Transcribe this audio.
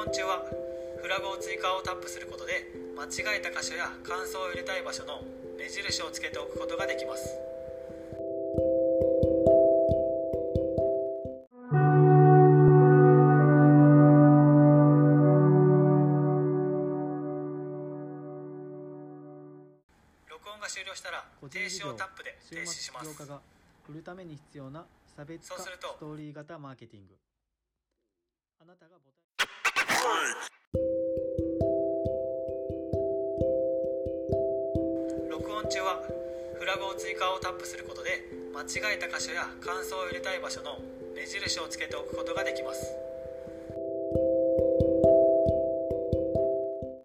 音中はフラグを追加をタップすることで間違えた箇所や感想を入れたい場所の目印をつけておくことができます。録音が終了したら停止をタップで停止します。売るために必要な差別化そうするとストーリー型マーケティング。あなたがボタン録音中はフラグを追加をタップすることで間違えた箇所や感想を入れたい場所の目印をつけておくことができます。